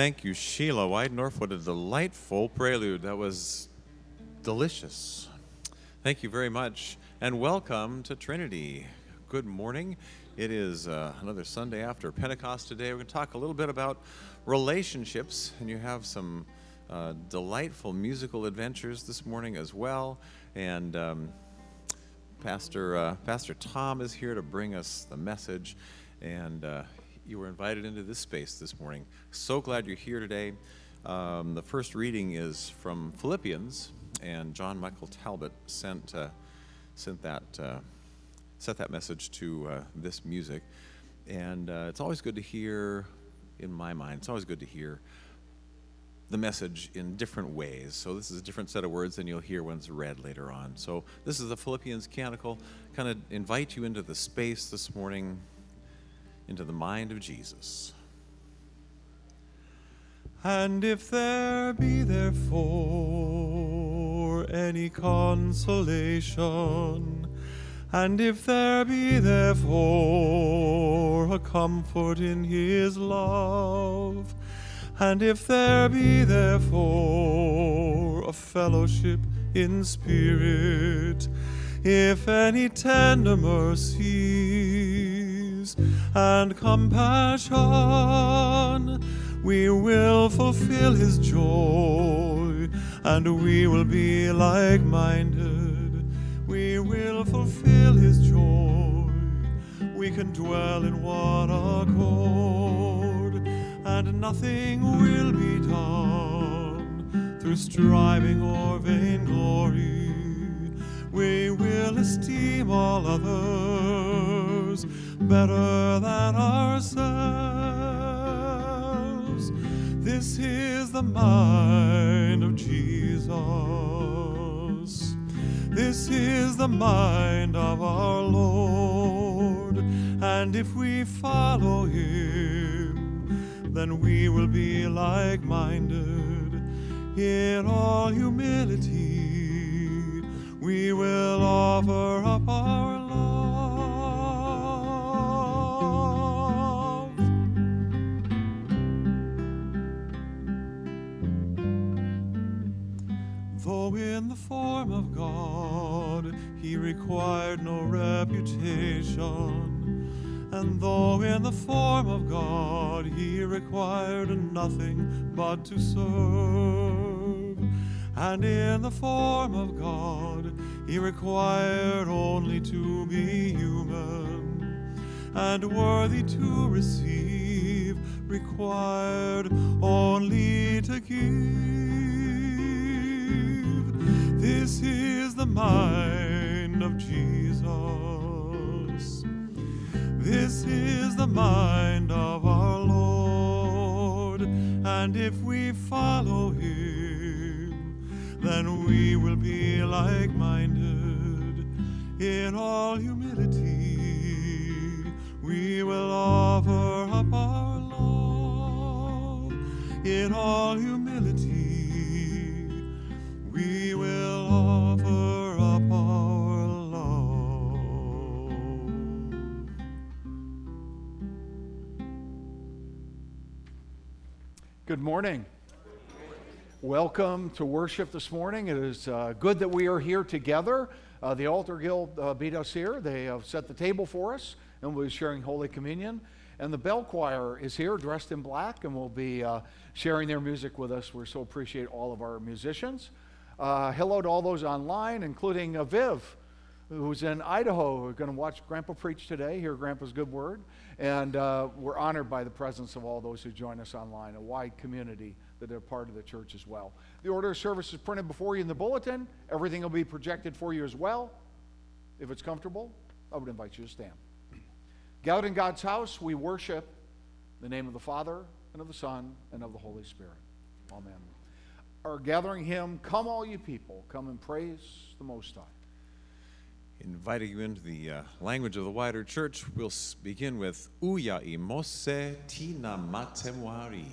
Thank you, Sheila Weidendorf. What a delightful prelude. That was delicious. Thank you very much. And welcome to Trinity. Good morning. It is uh, another Sunday after Pentecost today. We're going to talk a little bit about relationships, and you have some uh, delightful musical adventures this morning as well. And um, Pastor, uh, Pastor Tom is here to bring us the message. And uh, you were invited into this space this morning. So glad you're here today. Um, the first reading is from Philippians, and John Michael Talbot sent uh, sent that uh, that message to uh, this music, and uh, it's always good to hear. In my mind, it's always good to hear the message in different ways. So this is a different set of words than you'll hear when it's read later on. So this is the Philippians Canticle. Kind of invite you into the space this morning into the mind of Jesus. And if there be therefore any consolation, and if there be therefore a comfort in his love, and if there be therefore a fellowship in spirit, if any tender and compassion, we will fulfill his joy, and we will be like minded. We will fulfill his joy. We can dwell in one accord, and nothing will be done through striving or vainglory. We will esteem all others better than ourselves. This is the mind of Jesus. This is the mind of our Lord. And if we follow him, then we will be like minded in all humility. We will offer up our Though in the form of God he required no reputation, and though in the form of God he required nothing but to serve, and in the form of God he required only to be human, and worthy to receive, required only to give. This is the mind of Jesus. This is the mind of our Lord, and if we follow him, then we will be like minded in all humility. We will offer up our love in all humility. We Good morning. Welcome to worship this morning. It is uh, good that we are here together. Uh, the Altar Guild uh, beat us here. They have set the table for us, and we'll be sharing Holy Communion. And the bell choir is here, dressed in black, and will be uh, sharing their music with us. We so appreciate all of our musicians. Uh, hello to all those online, including uh, Viv, who's in Idaho. We're going to watch Grandpa preach today, hear Grandpa's good word. And uh, we're honored by the presence of all those who join us online, a wide community that are part of the church as well. The order of service is printed before you in the bulletin. Everything will be projected for you as well. If it's comfortable, I would invite you to stand. Gathered in God's house, we worship the name of the Father, and of the Son, and of the Holy Spirit. Amen. Our gathering hymn, Come All You People, come and praise the Most High. Inviting you into the uh, language of the wider church, we'll begin with Uyai mose tinamate Mwari.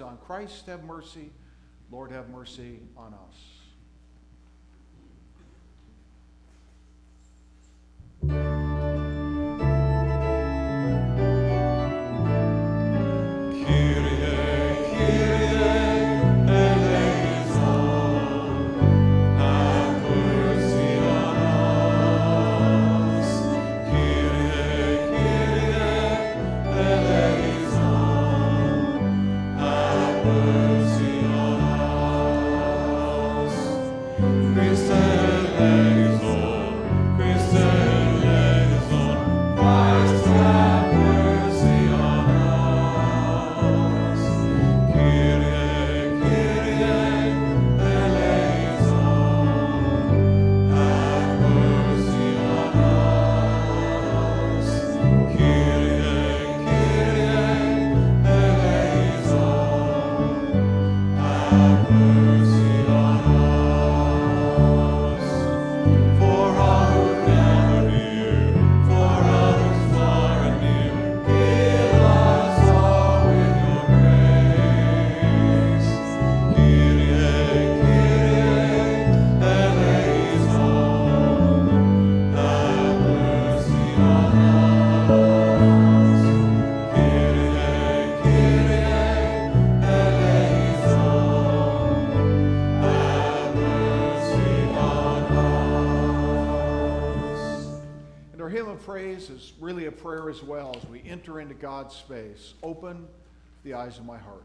On Christ have mercy, Lord have mercy on us. As well as we enter into God's space. Open the eyes of my heart,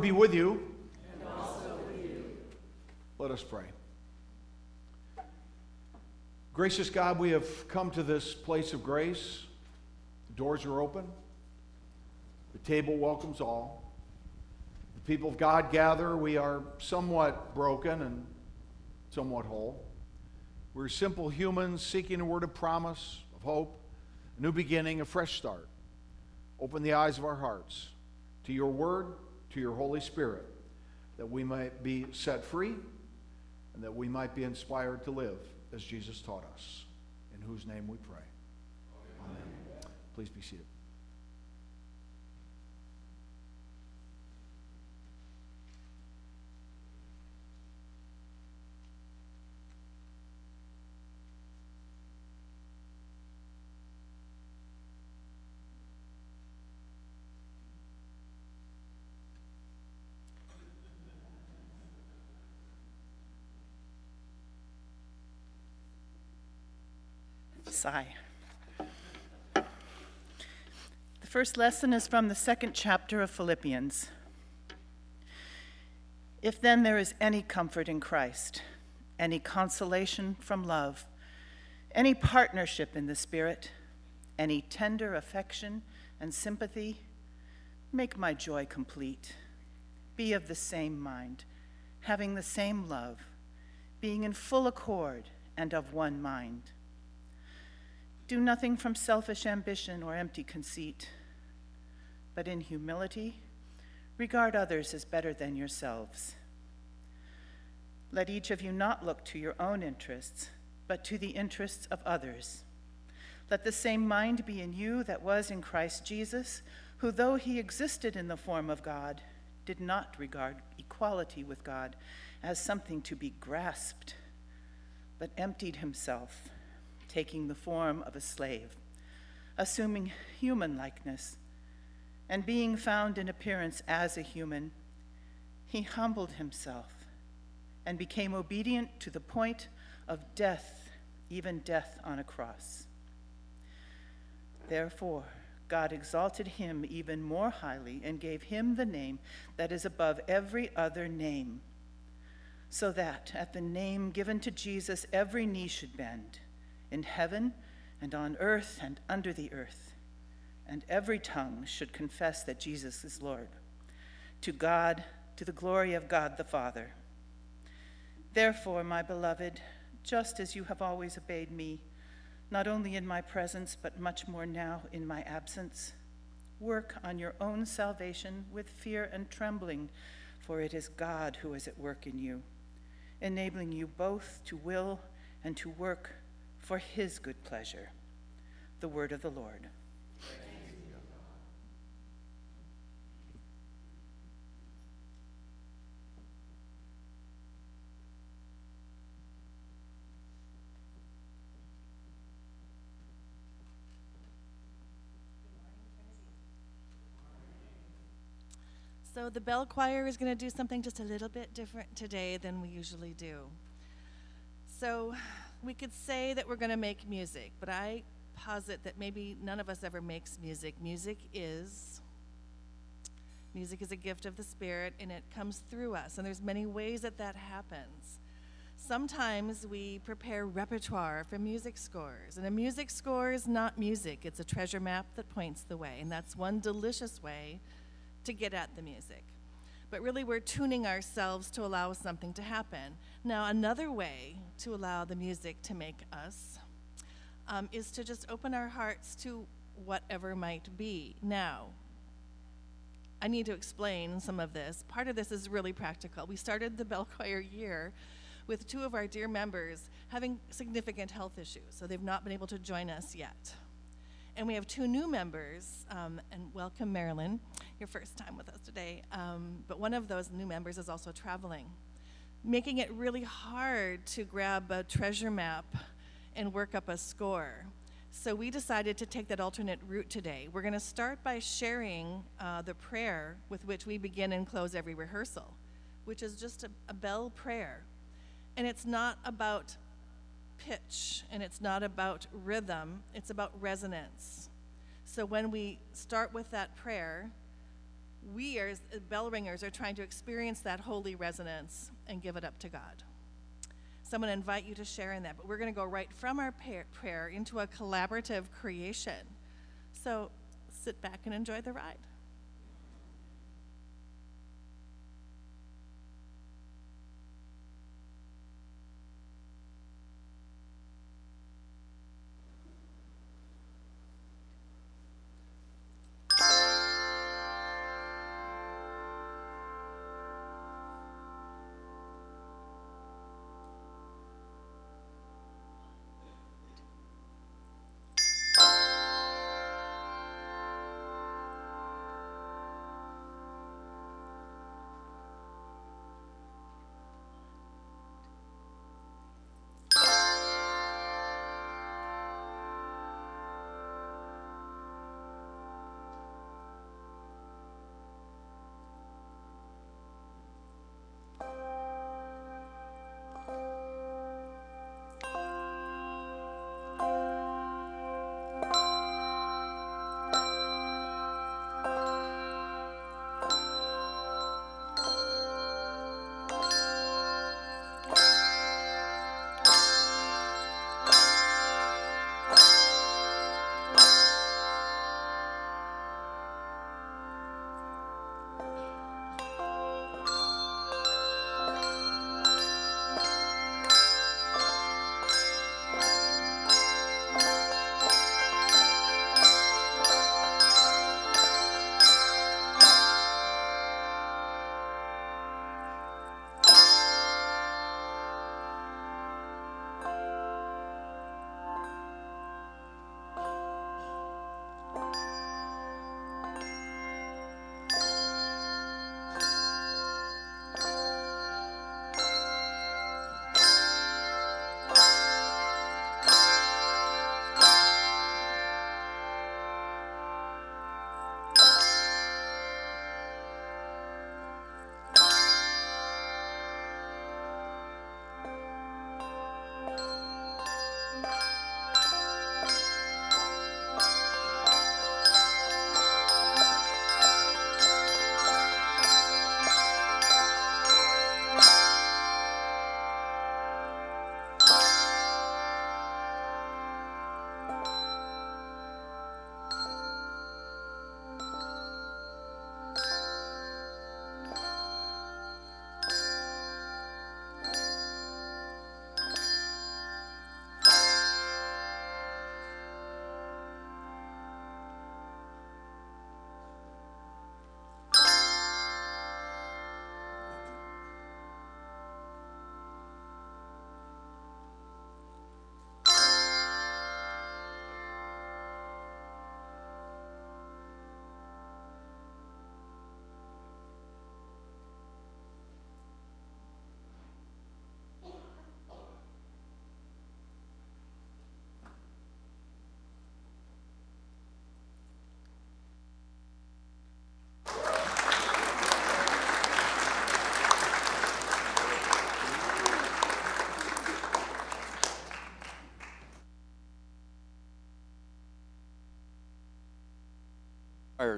be with you. And also with you. Let us pray. Gracious God, we have come to this place of grace. The doors are open. The table welcomes all. The people of God gather. We are somewhat broken and somewhat whole. We're simple humans seeking a word of promise, of hope, a new beginning, a fresh start. Open the eyes of our hearts to your word, to your Holy Spirit, that we might be set free and that we might be inspired to live as Jesus taught us, in whose name we pray. Amen. Amen. Please be seated. Sigh. The first lesson is from the second chapter of Philippians. If then there is any comfort in Christ, any consolation from love, any partnership in the Spirit, any tender affection and sympathy, make my joy complete. Be of the same mind, having the same love, being in full accord and of one mind. Do nothing from selfish ambition or empty conceit, but in humility, regard others as better than yourselves. Let each of you not look to your own interests, but to the interests of others. Let the same mind be in you that was in Christ Jesus, who, though he existed in the form of God, did not regard equality with God as something to be grasped, but emptied himself taking the form of a slave, assuming human likeness, and being found in appearance as a human, he humbled himself and became obedient to the point of death, even death on a cross. Therefore, God exalted him even more highly and gave him the name that is above every other name, so that at the name given to Jesus every knee should bend in heaven and on earth and under the earth, and every tongue should confess that Jesus is Lord. To God, to the glory of God the Father. Therefore, my beloved, just as you have always obeyed me, not only in my presence, but much more now in my absence, work on your own salvation with fear and trembling, for it is God who is at work in you, enabling you both to will and to work for his good pleasure. The word of the Lord. So the bell choir is going to do something just a little bit different today than we usually do. So we could say that we're going to make music, but I posit that maybe none of us ever makes music. Music is music is a gift of the spirit and it comes through us and there's many ways that that happens. Sometimes we prepare repertoire for music scores, and a music score is not music, it's a treasure map that points the way, and that's one delicious way to get at the music but really we're tuning ourselves to allow something to happen. Now, another way to allow the music to make us um, is to just open our hearts to whatever might be. Now, I need to explain some of this. Part of this is really practical. We started the bell choir year with two of our dear members having significant health issues, so they've not been able to join us yet. And we have two new members, um, and welcome, Marilyn, your first time with us today. Um, but one of those new members is also traveling, making it really hard to grab a treasure map and work up a score. So we decided to take that alternate route today. We're going to start by sharing uh, the prayer with which we begin and close every rehearsal, which is just a, a bell prayer. And it's not about pitch and it's not about rhythm, it's about resonance. So when we start with that prayer, we as bell ringers are trying to experience that holy resonance and give it up to God. So I'm going to invite you to share in that, but we're going to go right from our prayer into a collaborative creation. So sit back and enjoy the ride.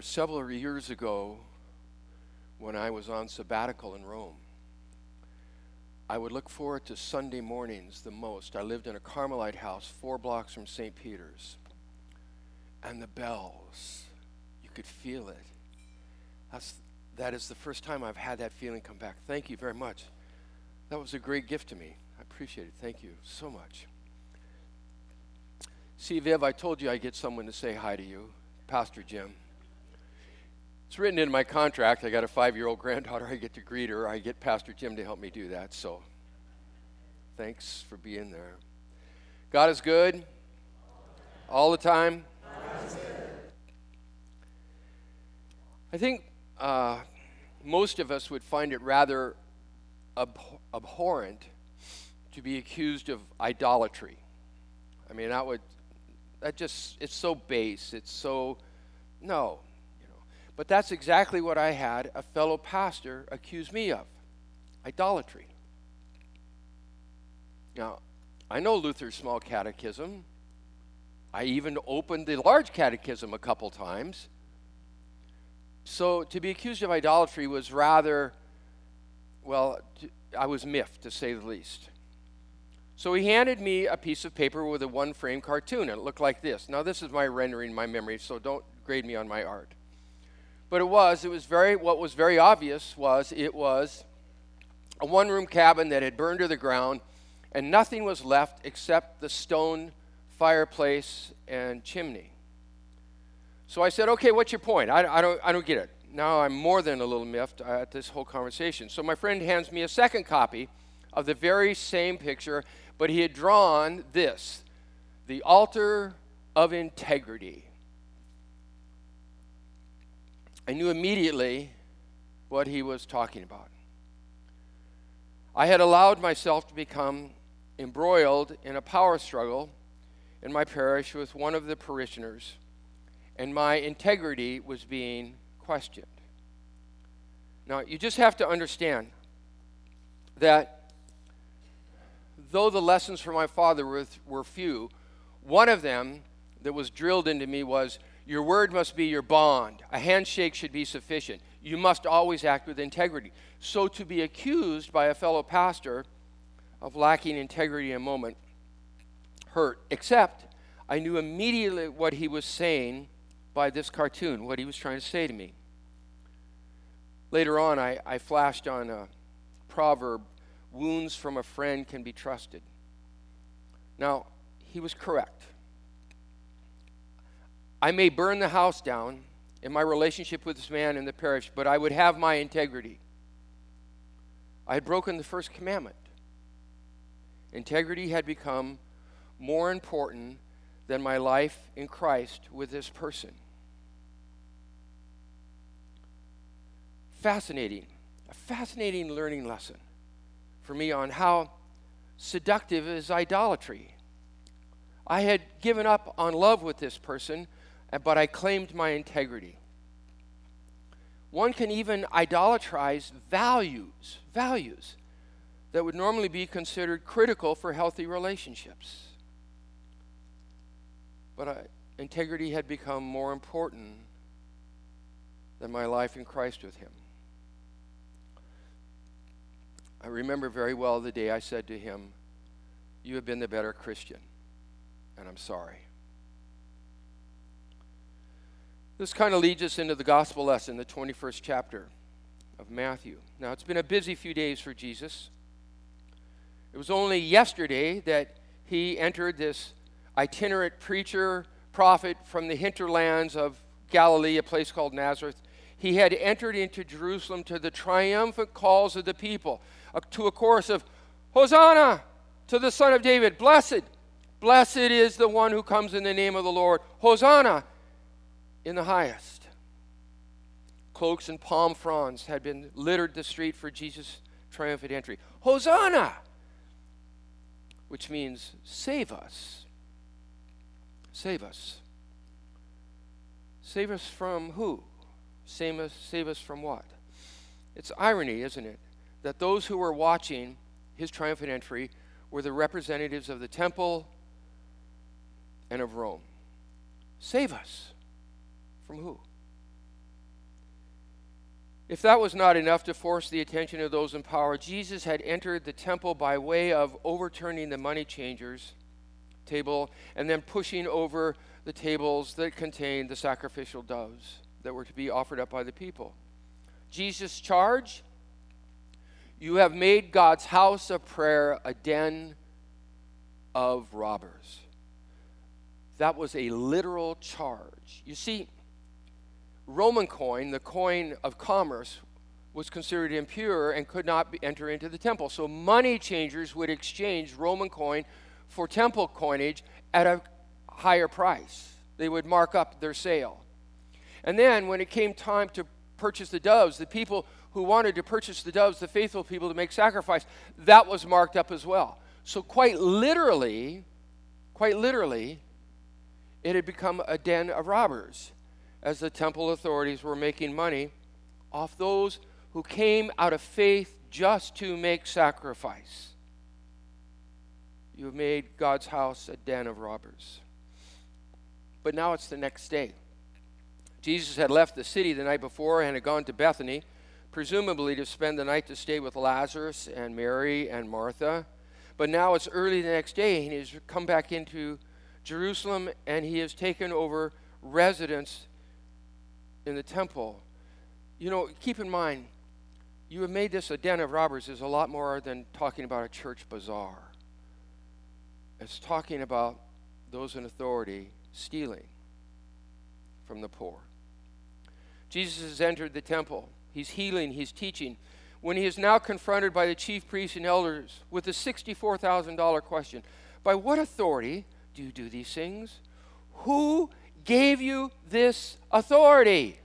Several years ago, when I was on sabbatical in Rome, I would look forward to Sunday mornings the most. I lived in a Carmelite house four blocks from St. Peter's. And the bells, you could feel it. That's, that is the first time I've had that feeling come back. Thank you very much. That was a great gift to me. I appreciate it. Thank you so much. See, Viv, I told you I'd get someone to say hi to you, Pastor Jim. It's written in my contract. I got a five year old granddaughter. I get to greet her. I get Pastor Jim to help me do that. So thanks for being there. God is good all the time. I think uh, most of us would find it rather abhor- abhorrent to be accused of idolatry. I mean, that would, that just, it's so base. It's so, no. But that's exactly what I had a fellow pastor accuse me of idolatry. Now, I know Luther's small catechism. I even opened the large catechism a couple times. So to be accused of idolatry was rather, well, I was miffed to say the least. So he handed me a piece of paper with a one frame cartoon, and it looked like this. Now, this is my rendering, my memory, so don't grade me on my art. But it was, it was very, what was very obvious was it was a one room cabin that had burned to the ground, and nothing was left except the stone fireplace and chimney. So I said, okay, what's your point? I, I, don't, I don't get it. Now I'm more than a little miffed uh, at this whole conversation. So my friend hands me a second copy of the very same picture, but he had drawn this the altar of integrity. I knew immediately what he was talking about. I had allowed myself to become embroiled in a power struggle in my parish with one of the parishioners, and my integrity was being questioned. Now, you just have to understand that though the lessons from my father were, were few, one of them that was drilled into me was your word must be your bond. A handshake should be sufficient. You must always act with integrity. So to be accused by a fellow pastor of lacking integrity in a moment hurt, except I knew immediately what he was saying by this cartoon, what he was trying to say to me. Later on, I, I flashed on a proverb wounds from a friend can be trusted. Now, he was correct. I may burn the house down in my relationship with this man in the parish, but I would have my integrity. I had broken the first commandment. Integrity had become more important than my life in Christ with this person. Fascinating, a fascinating learning lesson for me on how seductive is idolatry. I had given up on love with this person but I claimed my integrity. One can even idolatrize values, values that would normally be considered critical for healthy relationships. But I, integrity had become more important than my life in Christ with Him. I remember very well the day I said to him, You have been the better Christian, and I'm sorry. This kind of leads us into the gospel lesson, the 21st chapter of Matthew. Now, it's been a busy few days for Jesus. It was only yesterday that he entered this itinerant preacher, prophet from the hinterlands of Galilee, a place called Nazareth. He had entered into Jerusalem to the triumphant calls of the people, uh, to a chorus of Hosanna to the Son of David, blessed, blessed is the one who comes in the name of the Lord, Hosanna in the highest. Cloaks and palm fronds had been littered the street for Jesus' triumphant entry. Hosanna! Which means save us. Save us. Save us from who? Save us, save us from what? It's irony, isn't it? That those who were watching his triumphant entry were the representatives of the temple and of Rome. Save us. From who? If that was not enough to force the attention of those in power, Jesus had entered the temple by way of overturning the money changers' table and then pushing over the tables that contained the sacrificial doves that were to be offered up by the people. Jesus' charge You have made God's house of prayer a den of robbers. That was a literal charge. You see, Roman coin, the coin of commerce, was considered impure and could not be, enter into the temple. So money changers would exchange Roman coin for temple coinage at a higher price. They would mark up their sale. And then when it came time to purchase the doves, the people who wanted to purchase the doves, the faithful people to make sacrifice, that was marked up as well. So quite literally, quite literally, it had become a den of robbers as the temple authorities were making money off those who came out of faith just to make sacrifice. You have made God's house a den of robbers. But now it's the next day. Jesus had left the city the night before and had gone to Bethany, presumably to spend the night to stay with Lazarus and Mary and Martha. But now it's early the next day, and he's come back into Jerusalem and he has taken over residence in the temple. You know, keep in mind, you have made this a den of robbers is a lot more than talking about a church bazaar. It's talking about those in authority stealing from the poor. Jesus has entered the temple. He's healing, he's teaching. When he is now confronted by the chief priests and elders with the $64,000 question By what authority do you do these things? Who gave you this authority?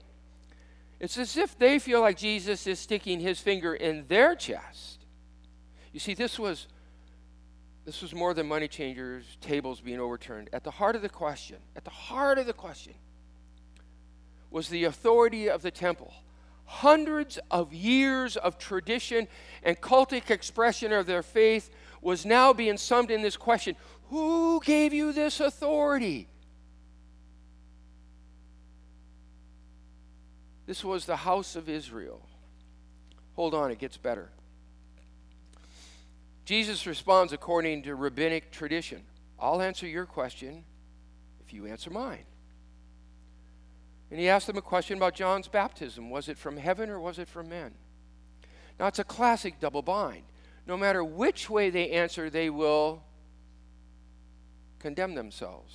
It's as if they feel like Jesus is sticking his finger in their chest. You see, this was this was more than money changers, tables being overturned. At the heart of the question, at the heart of the question, was the authority of the temple. Hundreds of years of tradition and cultic expression of their faith was now being summed in this question Who gave you this authority? This was the house of Israel. Hold on, it gets better. Jesus responds according to rabbinic tradition. I'll answer your question if you answer mine. And he asked them a question about John's baptism. Was it from heaven or was it from men? Now, it's a classic double bind. No matter which way they answer, they will condemn themselves.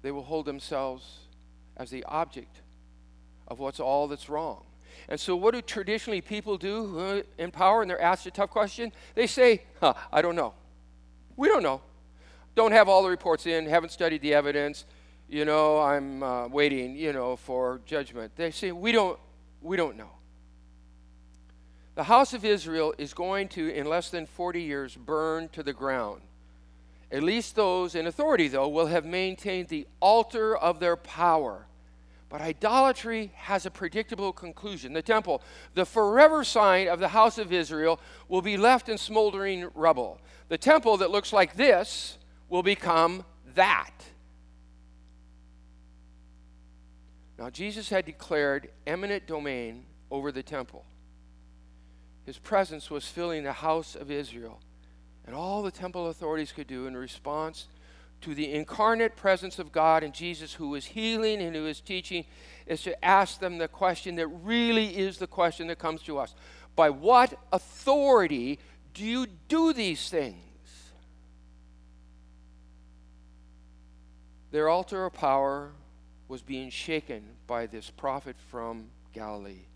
They will hold themselves as the object of what's all that's wrong. And so, what do traditionally people do in power and they're asked a tough question? They say, huh, I don't know. We don't know. Don't have all the reports in, haven't studied the evidence. You know, I'm uh, waiting, you know, for judgment. They say, we don't, we don't know. The house of Israel is going to, in less than 40 years, burn to the ground. At least those in authority, though, will have maintained the altar of their power but idolatry has a predictable conclusion. The temple, the forever sign of the house of Israel, will be left in smoldering rubble. The temple that looks like this will become that. Now, Jesus had declared eminent domain over the temple. His presence was filling the house of Israel. And all the temple authorities could do in response to the incarnate presence of God and Jesus, who is healing and who is teaching, is to ask them the question that really is the question that comes to us By what authority do you do these things? Their altar of power was being shaken by this prophet from Galilee,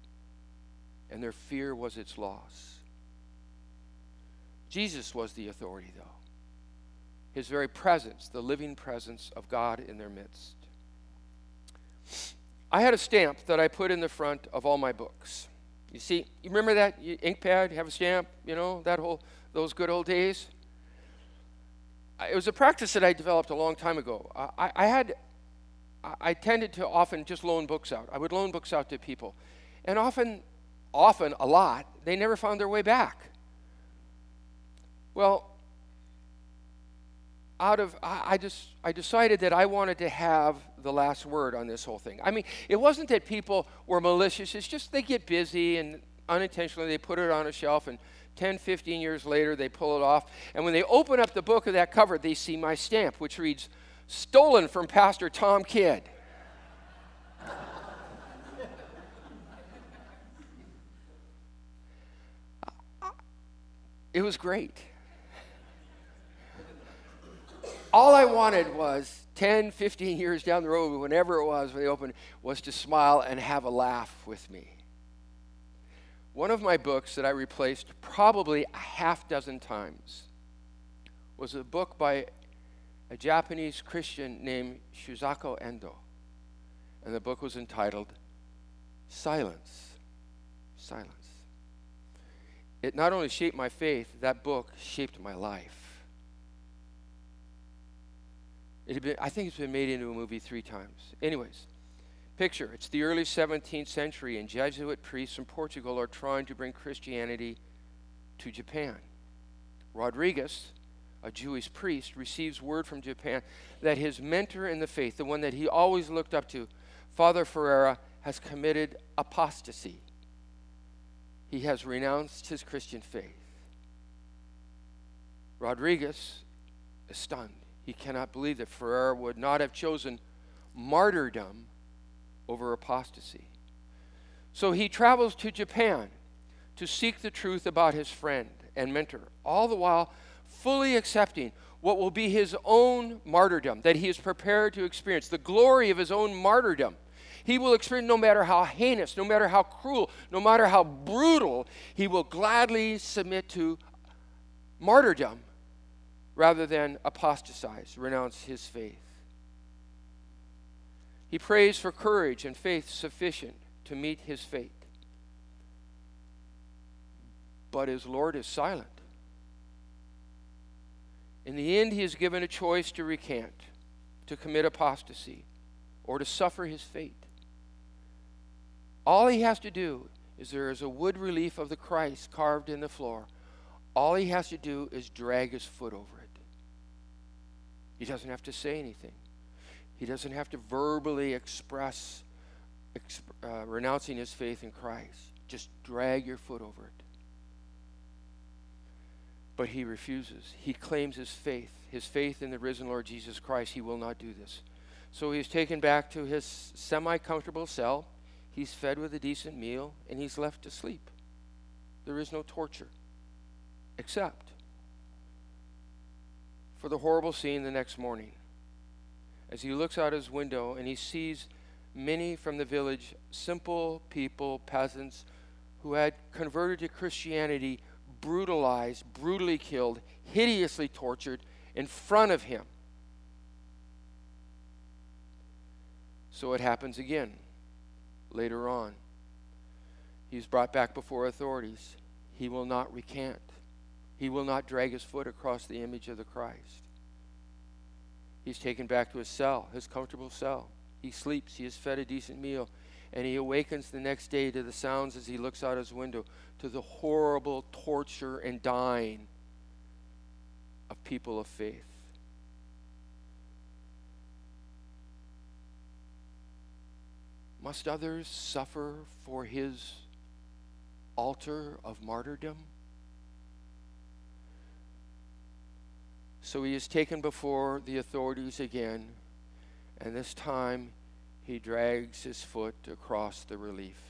and their fear was its loss. Jesus was the authority, though his very presence, the living presence of God in their midst. I had a stamp that I put in the front of all my books. You see, you remember that you, ink pad, you have a stamp, you know, that whole those good old days. It was a practice that I developed a long time ago. I, I had, I tended to often just loan books out. I would loan books out to people, and often, often a lot, they never found their way back. Well, out of I, just I decided that I wanted to have the last word on this whole thing. I mean, it wasn't that people were malicious. It's just they get busy and unintentionally they put it on a shelf and 10, 15 years later they pull it off. And when they open up the book of that cover, they see my stamp, which reads, "Stolen from Pastor Tom Kidd." it was great all I wanted was 10, 15 years down the road, whenever it was when they opened, was to smile and have a laugh with me. One of my books that I replaced probably a half dozen times was a book by a Japanese Christian named Shusaku Endo. And the book was entitled Silence. Silence. It not only shaped my faith, that book shaped my life. It had been, I think it's been made into a movie three times. Anyways, picture it's the early 17th century, and Jesuit priests from Portugal are trying to bring Christianity to Japan. Rodriguez, a Jesuit priest, receives word from Japan that his mentor in the faith, the one that he always looked up to, Father Ferreira, has committed apostasy. He has renounced his Christian faith. Rodriguez is stunned. He cannot believe that Ferreira would not have chosen martyrdom over apostasy. So he travels to Japan to seek the truth about his friend and mentor, all the while fully accepting what will be his own martyrdom that he is prepared to experience, the glory of his own martyrdom. He will experience no matter how heinous, no matter how cruel, no matter how brutal, he will gladly submit to martyrdom rather than apostatize, renounce his faith. He prays for courage and faith sufficient to meet his fate. But his Lord is silent. In the end, he is given a choice to recant, to commit apostasy, or to suffer his fate. All he has to do is there is a wood relief of the Christ carved in the floor. All he has to do is drag his foot over. He doesn't have to say anything. He doesn't have to verbally express exp- uh, renouncing his faith in Christ. Just drag your foot over it. But he refuses. He claims his faith, his faith in the risen Lord Jesus Christ. He will not do this. So he's taken back to his semi comfortable cell. He's fed with a decent meal, and he's left to sleep. There is no torture, except for the horrible scene the next morning. As he looks out his window and he sees many from the village, simple people, peasants, who had converted to Christianity, brutalized, brutally killed, hideously tortured in front of him. So it happens again later on. He's brought back before authorities. He will not recant. He will not drag his foot across the image of the Christ. He's taken back to his cell, his comfortable cell. He sleeps, he is fed a decent meal, and he awakens the next day to the sounds as he looks out his window to the horrible torture and dying of people of faith. Must others suffer for his altar of martyrdom? So he is taken before the authorities again, and this time he drags his foot across the relief.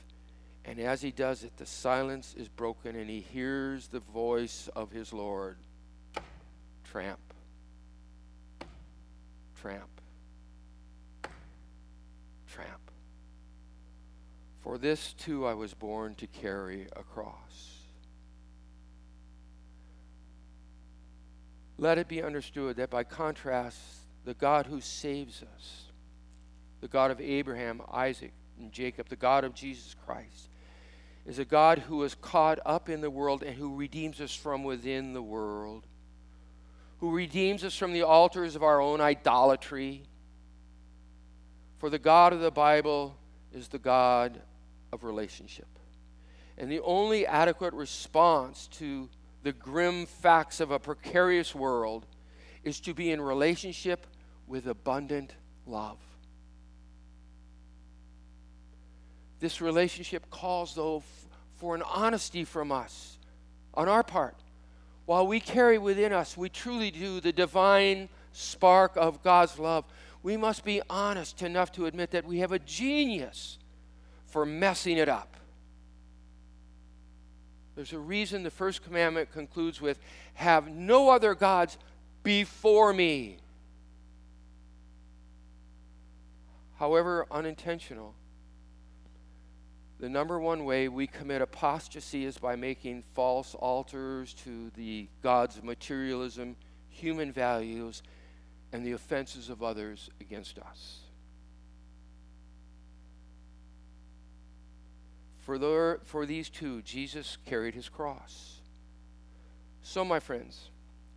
And as he does it, the silence is broken, and he hears the voice of his Lord tramp, tramp, tramp. For this too I was born to carry a cross. Let it be understood that by contrast, the God who saves us, the God of Abraham, Isaac, and Jacob, the God of Jesus Christ, is a God who is caught up in the world and who redeems us from within the world, who redeems us from the altars of our own idolatry. For the God of the Bible is the God of relationship. And the only adequate response to the grim facts of a precarious world is to be in relationship with abundant love. This relationship calls, though, for an honesty from us on our part. While we carry within us, we truly do the divine spark of God's love, we must be honest enough to admit that we have a genius for messing it up. There's a reason the first commandment concludes with, Have no other gods before me. However unintentional, the number one way we commit apostasy is by making false altars to the gods of materialism, human values, and the offenses of others against us. For, for these too, Jesus carried his cross. So, my friends,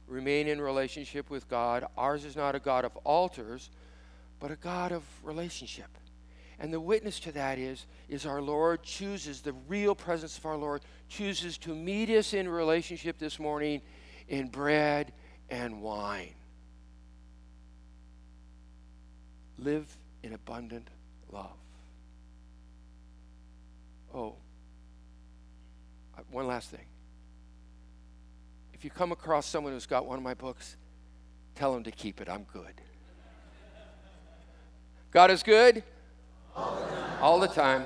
remain in relationship with God. Ours is not a God of altars, but a God of relationship. And the witness to that is, is our Lord chooses, the real presence of our Lord chooses to meet us in relationship this morning in bread and wine. Live in abundant love. Oh, one last thing. If you come across someone who's got one of my books, tell them to keep it. I'm good. God is good? All the time. All the time.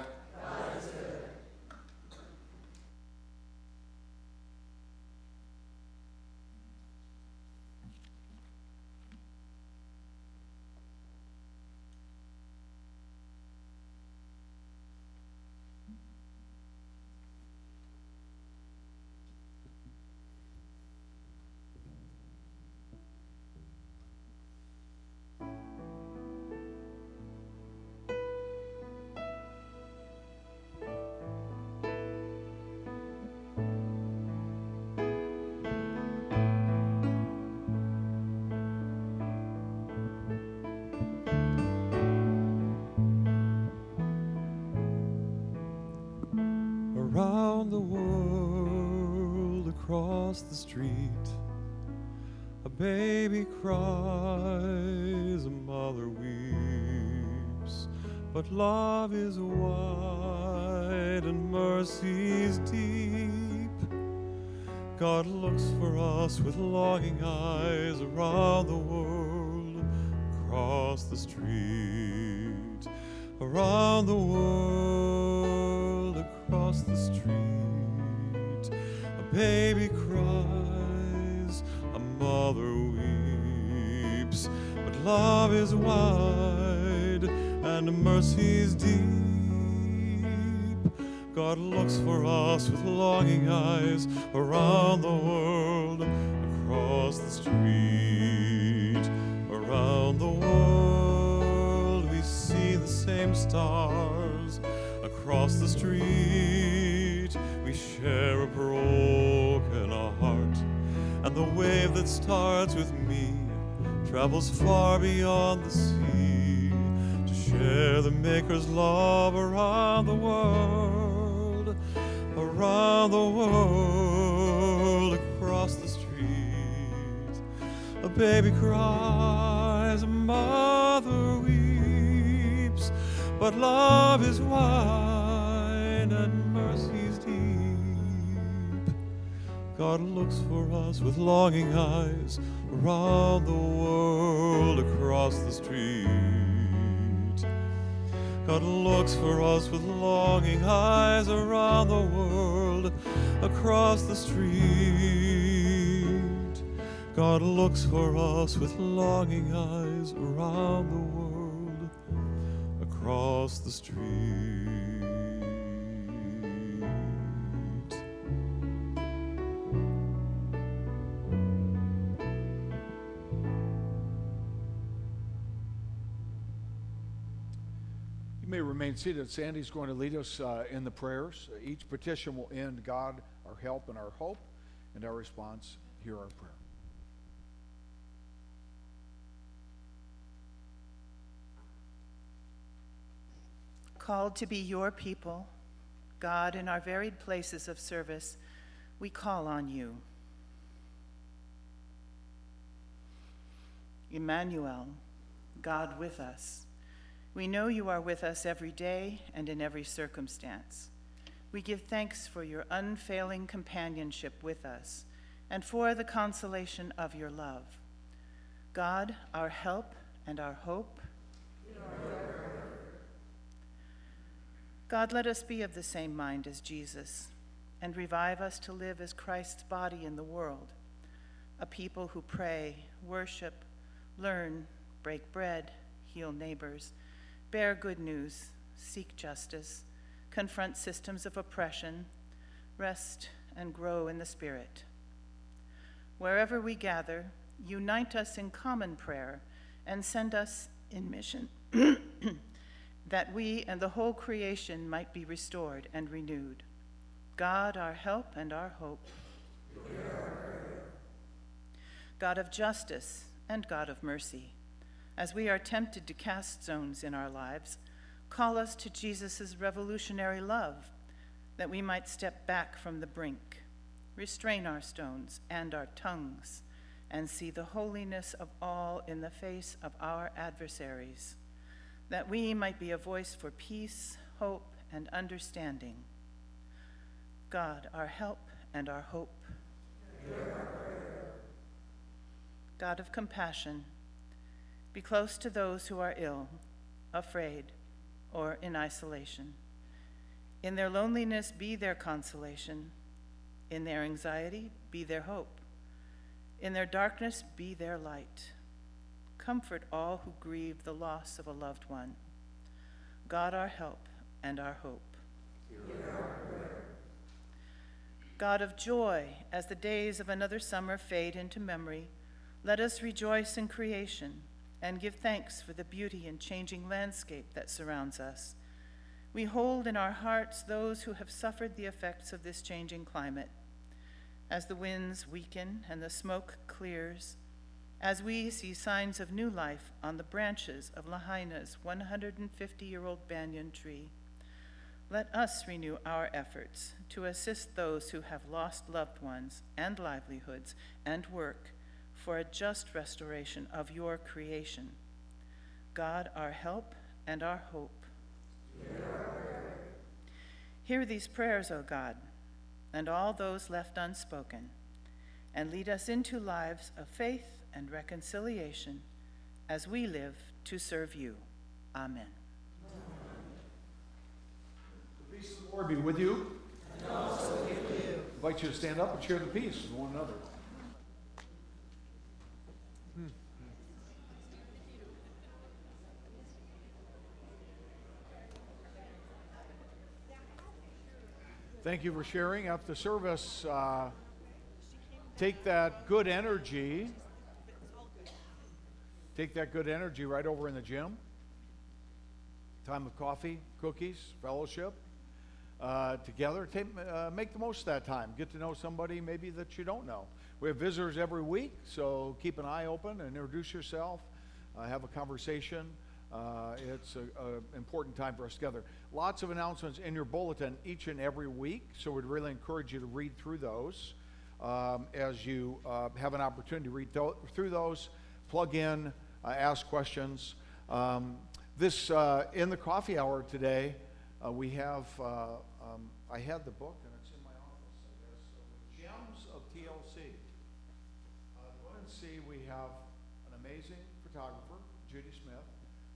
Across the street, a baby cries, a mother weeps. But love is wide and mercy's deep. God looks for us with longing eyes around the world, across the street, around the world, across the street. A baby love is wide and mercy's deep. God looks for us with longing eyes around the world, across the street, around the world. We see the same stars across the street. We share a broken heart, and the wave that starts with me travels far beyond the sea to share the Maker's love around the world, around the world, across the street. A baby cries, a mother weeps, but love is wide and mercy's deep. God looks for us with longing eyes around the world, across the street. God looks for us with longing eyes around the world, across the street. God looks for us with longing eyes around the world, across the street. May remain seated. Sandy's going to lead us uh, in the prayers. Each petition will end God, our help and our hope, and our response, hear our prayer. Called to be your people, God, in our varied places of service, we call on you. Emmanuel, God with us. We know you are with us every day and in every circumstance. We give thanks for your unfailing companionship with us and for the consolation of your love. God, our help and our hope. God, let us be of the same mind as Jesus and revive us to live as Christ's body in the world, a people who pray, worship, learn, break bread, heal neighbors, bear good news, seek justice, confront systems of oppression, rest, and grow in the Spirit. Wherever we gather, unite us in common prayer and send us in mission, that we and the whole creation might be restored and renewed. God, our help and our hope. God of justice and God of mercy, as we are tempted to cast stones in our lives, call us to Jesus' revolutionary love, that we might step back from the brink, restrain our stones and our tongues, and see the holiness of all in the face of our adversaries, that we might be a voice for peace, hope, and understanding. God, our help and our hope. God of compassion, be close to those who are ill, afraid, or in isolation. In their loneliness, be their consolation. In their anxiety, be their hope. In their darkness, be their light. Comfort all who grieve the loss of a loved one. God, our help and our hope. God of joy, as the days of another summer fade into memory, let us rejoice in creation and give thanks for the beauty and changing landscape that surrounds us. We hold in our hearts those who have suffered the effects of this changing climate. As the winds weaken and the smoke clears, as we see signs of new life on the branches of Lahaina's 150 year old banyan tree, let us renew our efforts to assist those who have lost loved ones and livelihoods and work for a just restoration of your creation. God, our help and our hope. Hear these prayers, O God, and all those left unspoken, and lead us into lives of faith and reconciliation as we live to serve you. Amen. The peace of the Lord be with you. And also with you. I invite you to stand up and share the peace with one another. Thank you for sharing. After the service, uh, take that good energy. Take that good energy right over in the gym. Time of coffee, cookies, fellowship uh, together. Take, uh, make the most of that time. Get to know somebody maybe that you don't know. We have visitors every week, so keep an eye open and introduce yourself. Uh, have a conversation. Uh, it's an important time for us together. Lots of announcements in your bulletin each and every week, so we'd really encourage you to read through those um, as you uh, have an opportunity to read th- through those, plug in, uh, ask questions. Um, this uh, in the coffee hour today, uh, we have. Uh, um, I had the book, and it's in my office. I guess. Gems of TLC. go and see. We have an amazing photographer, Judy Smith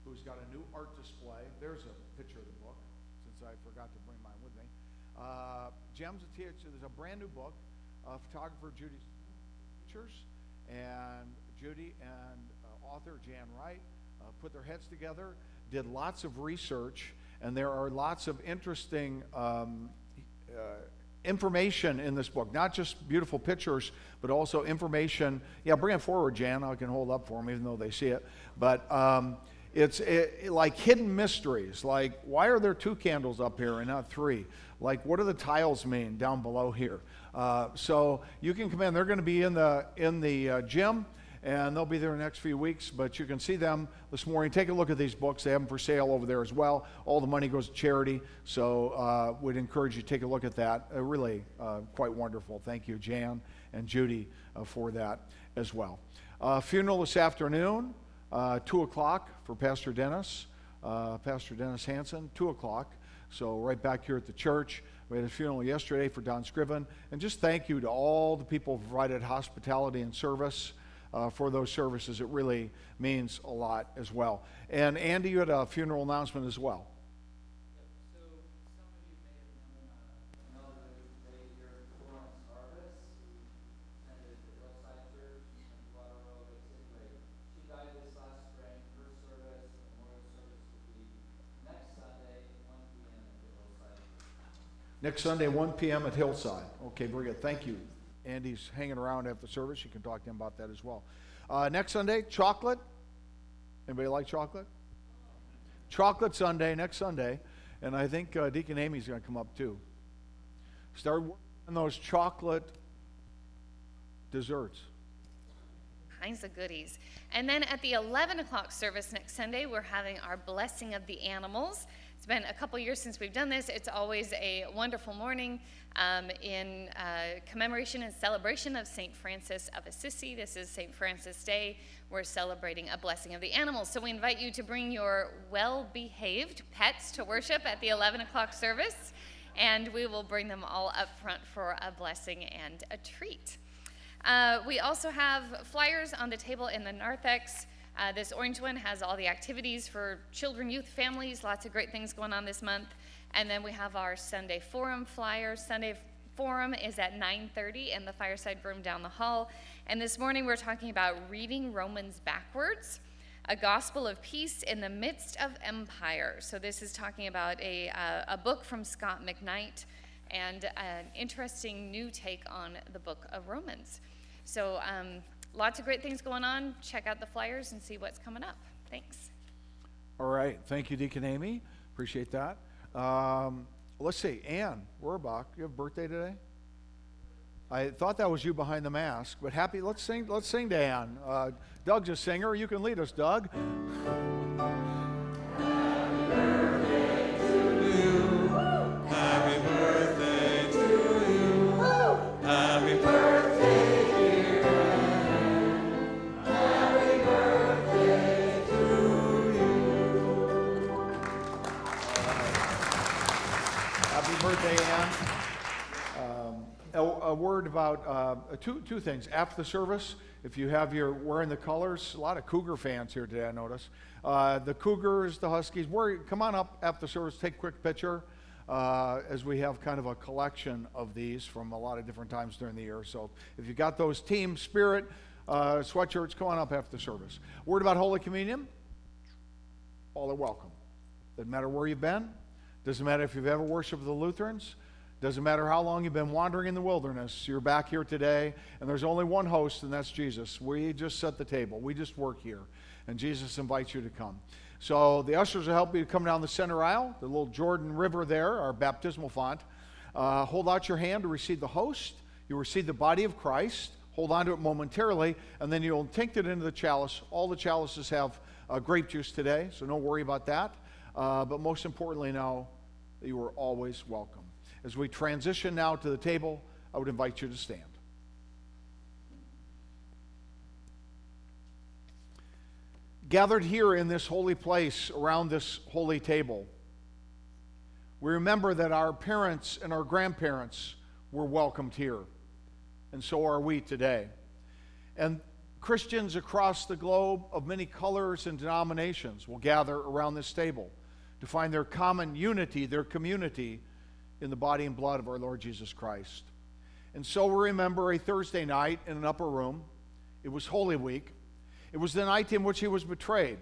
who's got a new art display. There's a picture of the book, since I forgot to bring mine with me. Uh, Gems of THC, there's a brand new book, uh, photographer Judy's pictures, and Judy and uh, author Jan Wright uh, put their heads together, did lots of research, and there are lots of interesting um, uh, information in this book, not just beautiful pictures, but also information. Yeah, bring it forward, Jan. I can hold up for them, even though they see it. But um, it's it, like hidden mysteries, like why are there two candles up here and not three? Like what do the tiles mean down below here? Uh, so you can come in. They're going to be in the in the uh, gym, and they'll be there the next few weeks. But you can see them this morning. Take a look at these books. They have them for sale over there as well. All the money goes to charity. So uh, would encourage you to take a look at that. Really uh, quite wonderful. Thank you, Jan and Judy, uh, for that as well. Uh, funeral this afternoon, uh, 2 o'clock for Pastor Dennis, uh, Pastor Dennis Hanson, 2 o'clock. So, right back here at the church. We had a funeral yesterday for Don Scriven. And just thank you to all the people who provided hospitality and service uh, for those services. It really means a lot as well. And Andy, you had a funeral announcement as well. So some of you may have known uh, an elderly lady here at Florence Harvest who attended the Hillside Church in Colorado Road. Anyway, she died this last spring. Her service, the memorial service, will be next Sunday, 1 p.m. at the Hillside. Next Sunday, 1 p.m. at Hillside. Okay, very good. Thank you. Andy's hanging around after service. You can talk to him about that as well. Uh, next Sunday, chocolate. Anybody like chocolate? Chocolate Sunday, next Sunday. And I think uh, Deacon Amy's going to come up too. Start working on those chocolate desserts. kinds of goodies. And then at the 11 o'clock service next Sunday, we're having our blessing of the animals. It's been a couple years since we've done this. It's always a wonderful morning um, in uh, commemoration and celebration of St. Francis of Assisi. This is St. Francis Day. We're celebrating a blessing of the animals. So we invite you to bring your well behaved pets to worship at the 11 o'clock service, and we will bring them all up front for a blessing and a treat. Uh, we also have flyers on the table in the narthex. Uh, this orange one has all the activities for children, youth, families, lots of great things going on this month. And then we have our Sunday Forum flyer. Sunday Forum is at 9:30 in the fireside room down the hall. And this morning we're talking about reading Romans backwards, a gospel of peace in the midst of empire. So this is talking about a, uh, a book from Scot McKnight and an interesting new take on the book of Romans. So, um, lots of great things going on. Check out the flyers and see what's coming up. Thanks. All right. Thank you, Deacon Amy. Appreciate that. Um, let's see. Ann Rohrbach, you have birthday today? I thought that was you behind the mask, but happy. Let's sing. Let's sing to Ann. Uh, Doug's a singer. You can lead us, Doug. a, word about uh, two, two things. After the service, if you have your wearing the colors, a lot of Cougar fans here today, I notice. Uh, the Cougars, the Huskies, come on up after the service, take a quick picture, uh, as we have kind of a collection of these from a lot of different times during the year. So if you got those team spirit uh, sweatshirts, come on up after the service. Word about Holy Communion all are welcome. Doesn't matter where you've been. Doesn't matter if you've ever worshiped the Lutherans. Doesn't matter how long you've been wandering in the wilderness. You're back here today, and there's only one host, and that's Jesus. We just set the table. We just work here, and Jesus invites you to come. So the ushers will help you come down the center aisle, the little Jordan River there, our baptismal font. Uh, hold out your hand to receive the host. You'll receive the body of Christ. Hold on to it momentarily, and then you'll tink it into the chalice. All the chalices have uh, grape juice today, so don't worry about that. Uh, but most importantly, know that you are always welcome. As we transition now to the table, I would invite you to stand. Gathered here in this holy place around this holy table, we remember that our parents and our grandparents were welcomed here, and so are we today. And Christians across the globe of many colors and denominations will gather around this table to find their common unity, their community in the body and blood of our Lord Jesus Christ. And so we remember a Thursday night in an upper room. It was Holy Week. It was the night in which he was betrayed.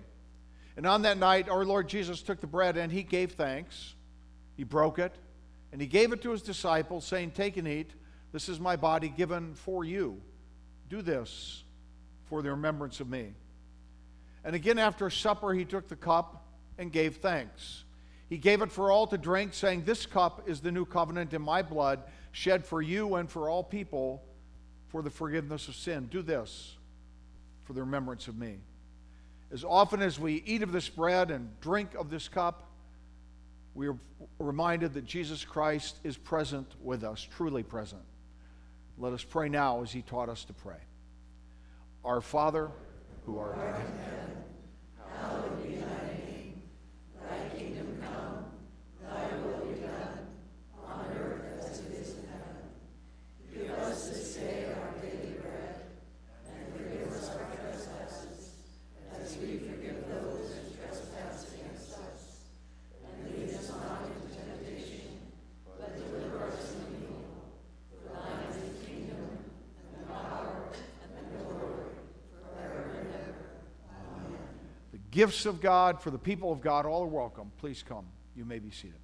And on that night, our Lord Jesus took the bread and he gave thanks. He broke it and he gave it to his disciples, saying, Take and eat. This is my body given for you. Do this for the remembrance of me. And again, after supper, he took the cup and gave thanks. He gave it for all to drink, saying, This cup is the new covenant in my blood, shed for you and for all people for the forgiveness of sin. Do this for the remembrance of me. As often as we eat of this bread and drink of this cup, we are reminded that Jesus Christ is present with us, truly present. Let us pray now as he taught us to pray. Our Father, who art in heaven. Gifts of God for the people of God, all are welcome. Please come. You may be seated.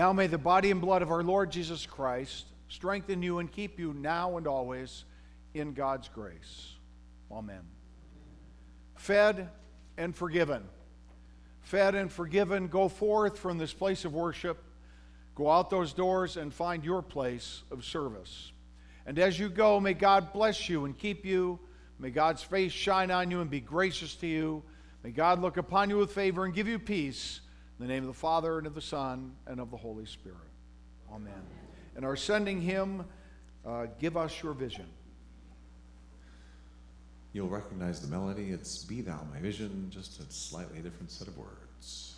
Now may the body and blood of our Lord Jesus Christ strengthen you and keep you now and always in God's grace. Amen. Fed and forgiven. Fed and forgiven, go forth from this place of worship. Go out those doors and find your place of service. And as you go, may God bless you and keep you. May God's face shine on you and be gracious to you. May God look upon you with favor and give you peace. In the name of the Father, and of the Son, and of the Holy Spirit. Amen. And our sending hymn, uh, Give Us Your Vision. You'll recognize the melody. It's Be Thou My Vision, just a slightly different set of words.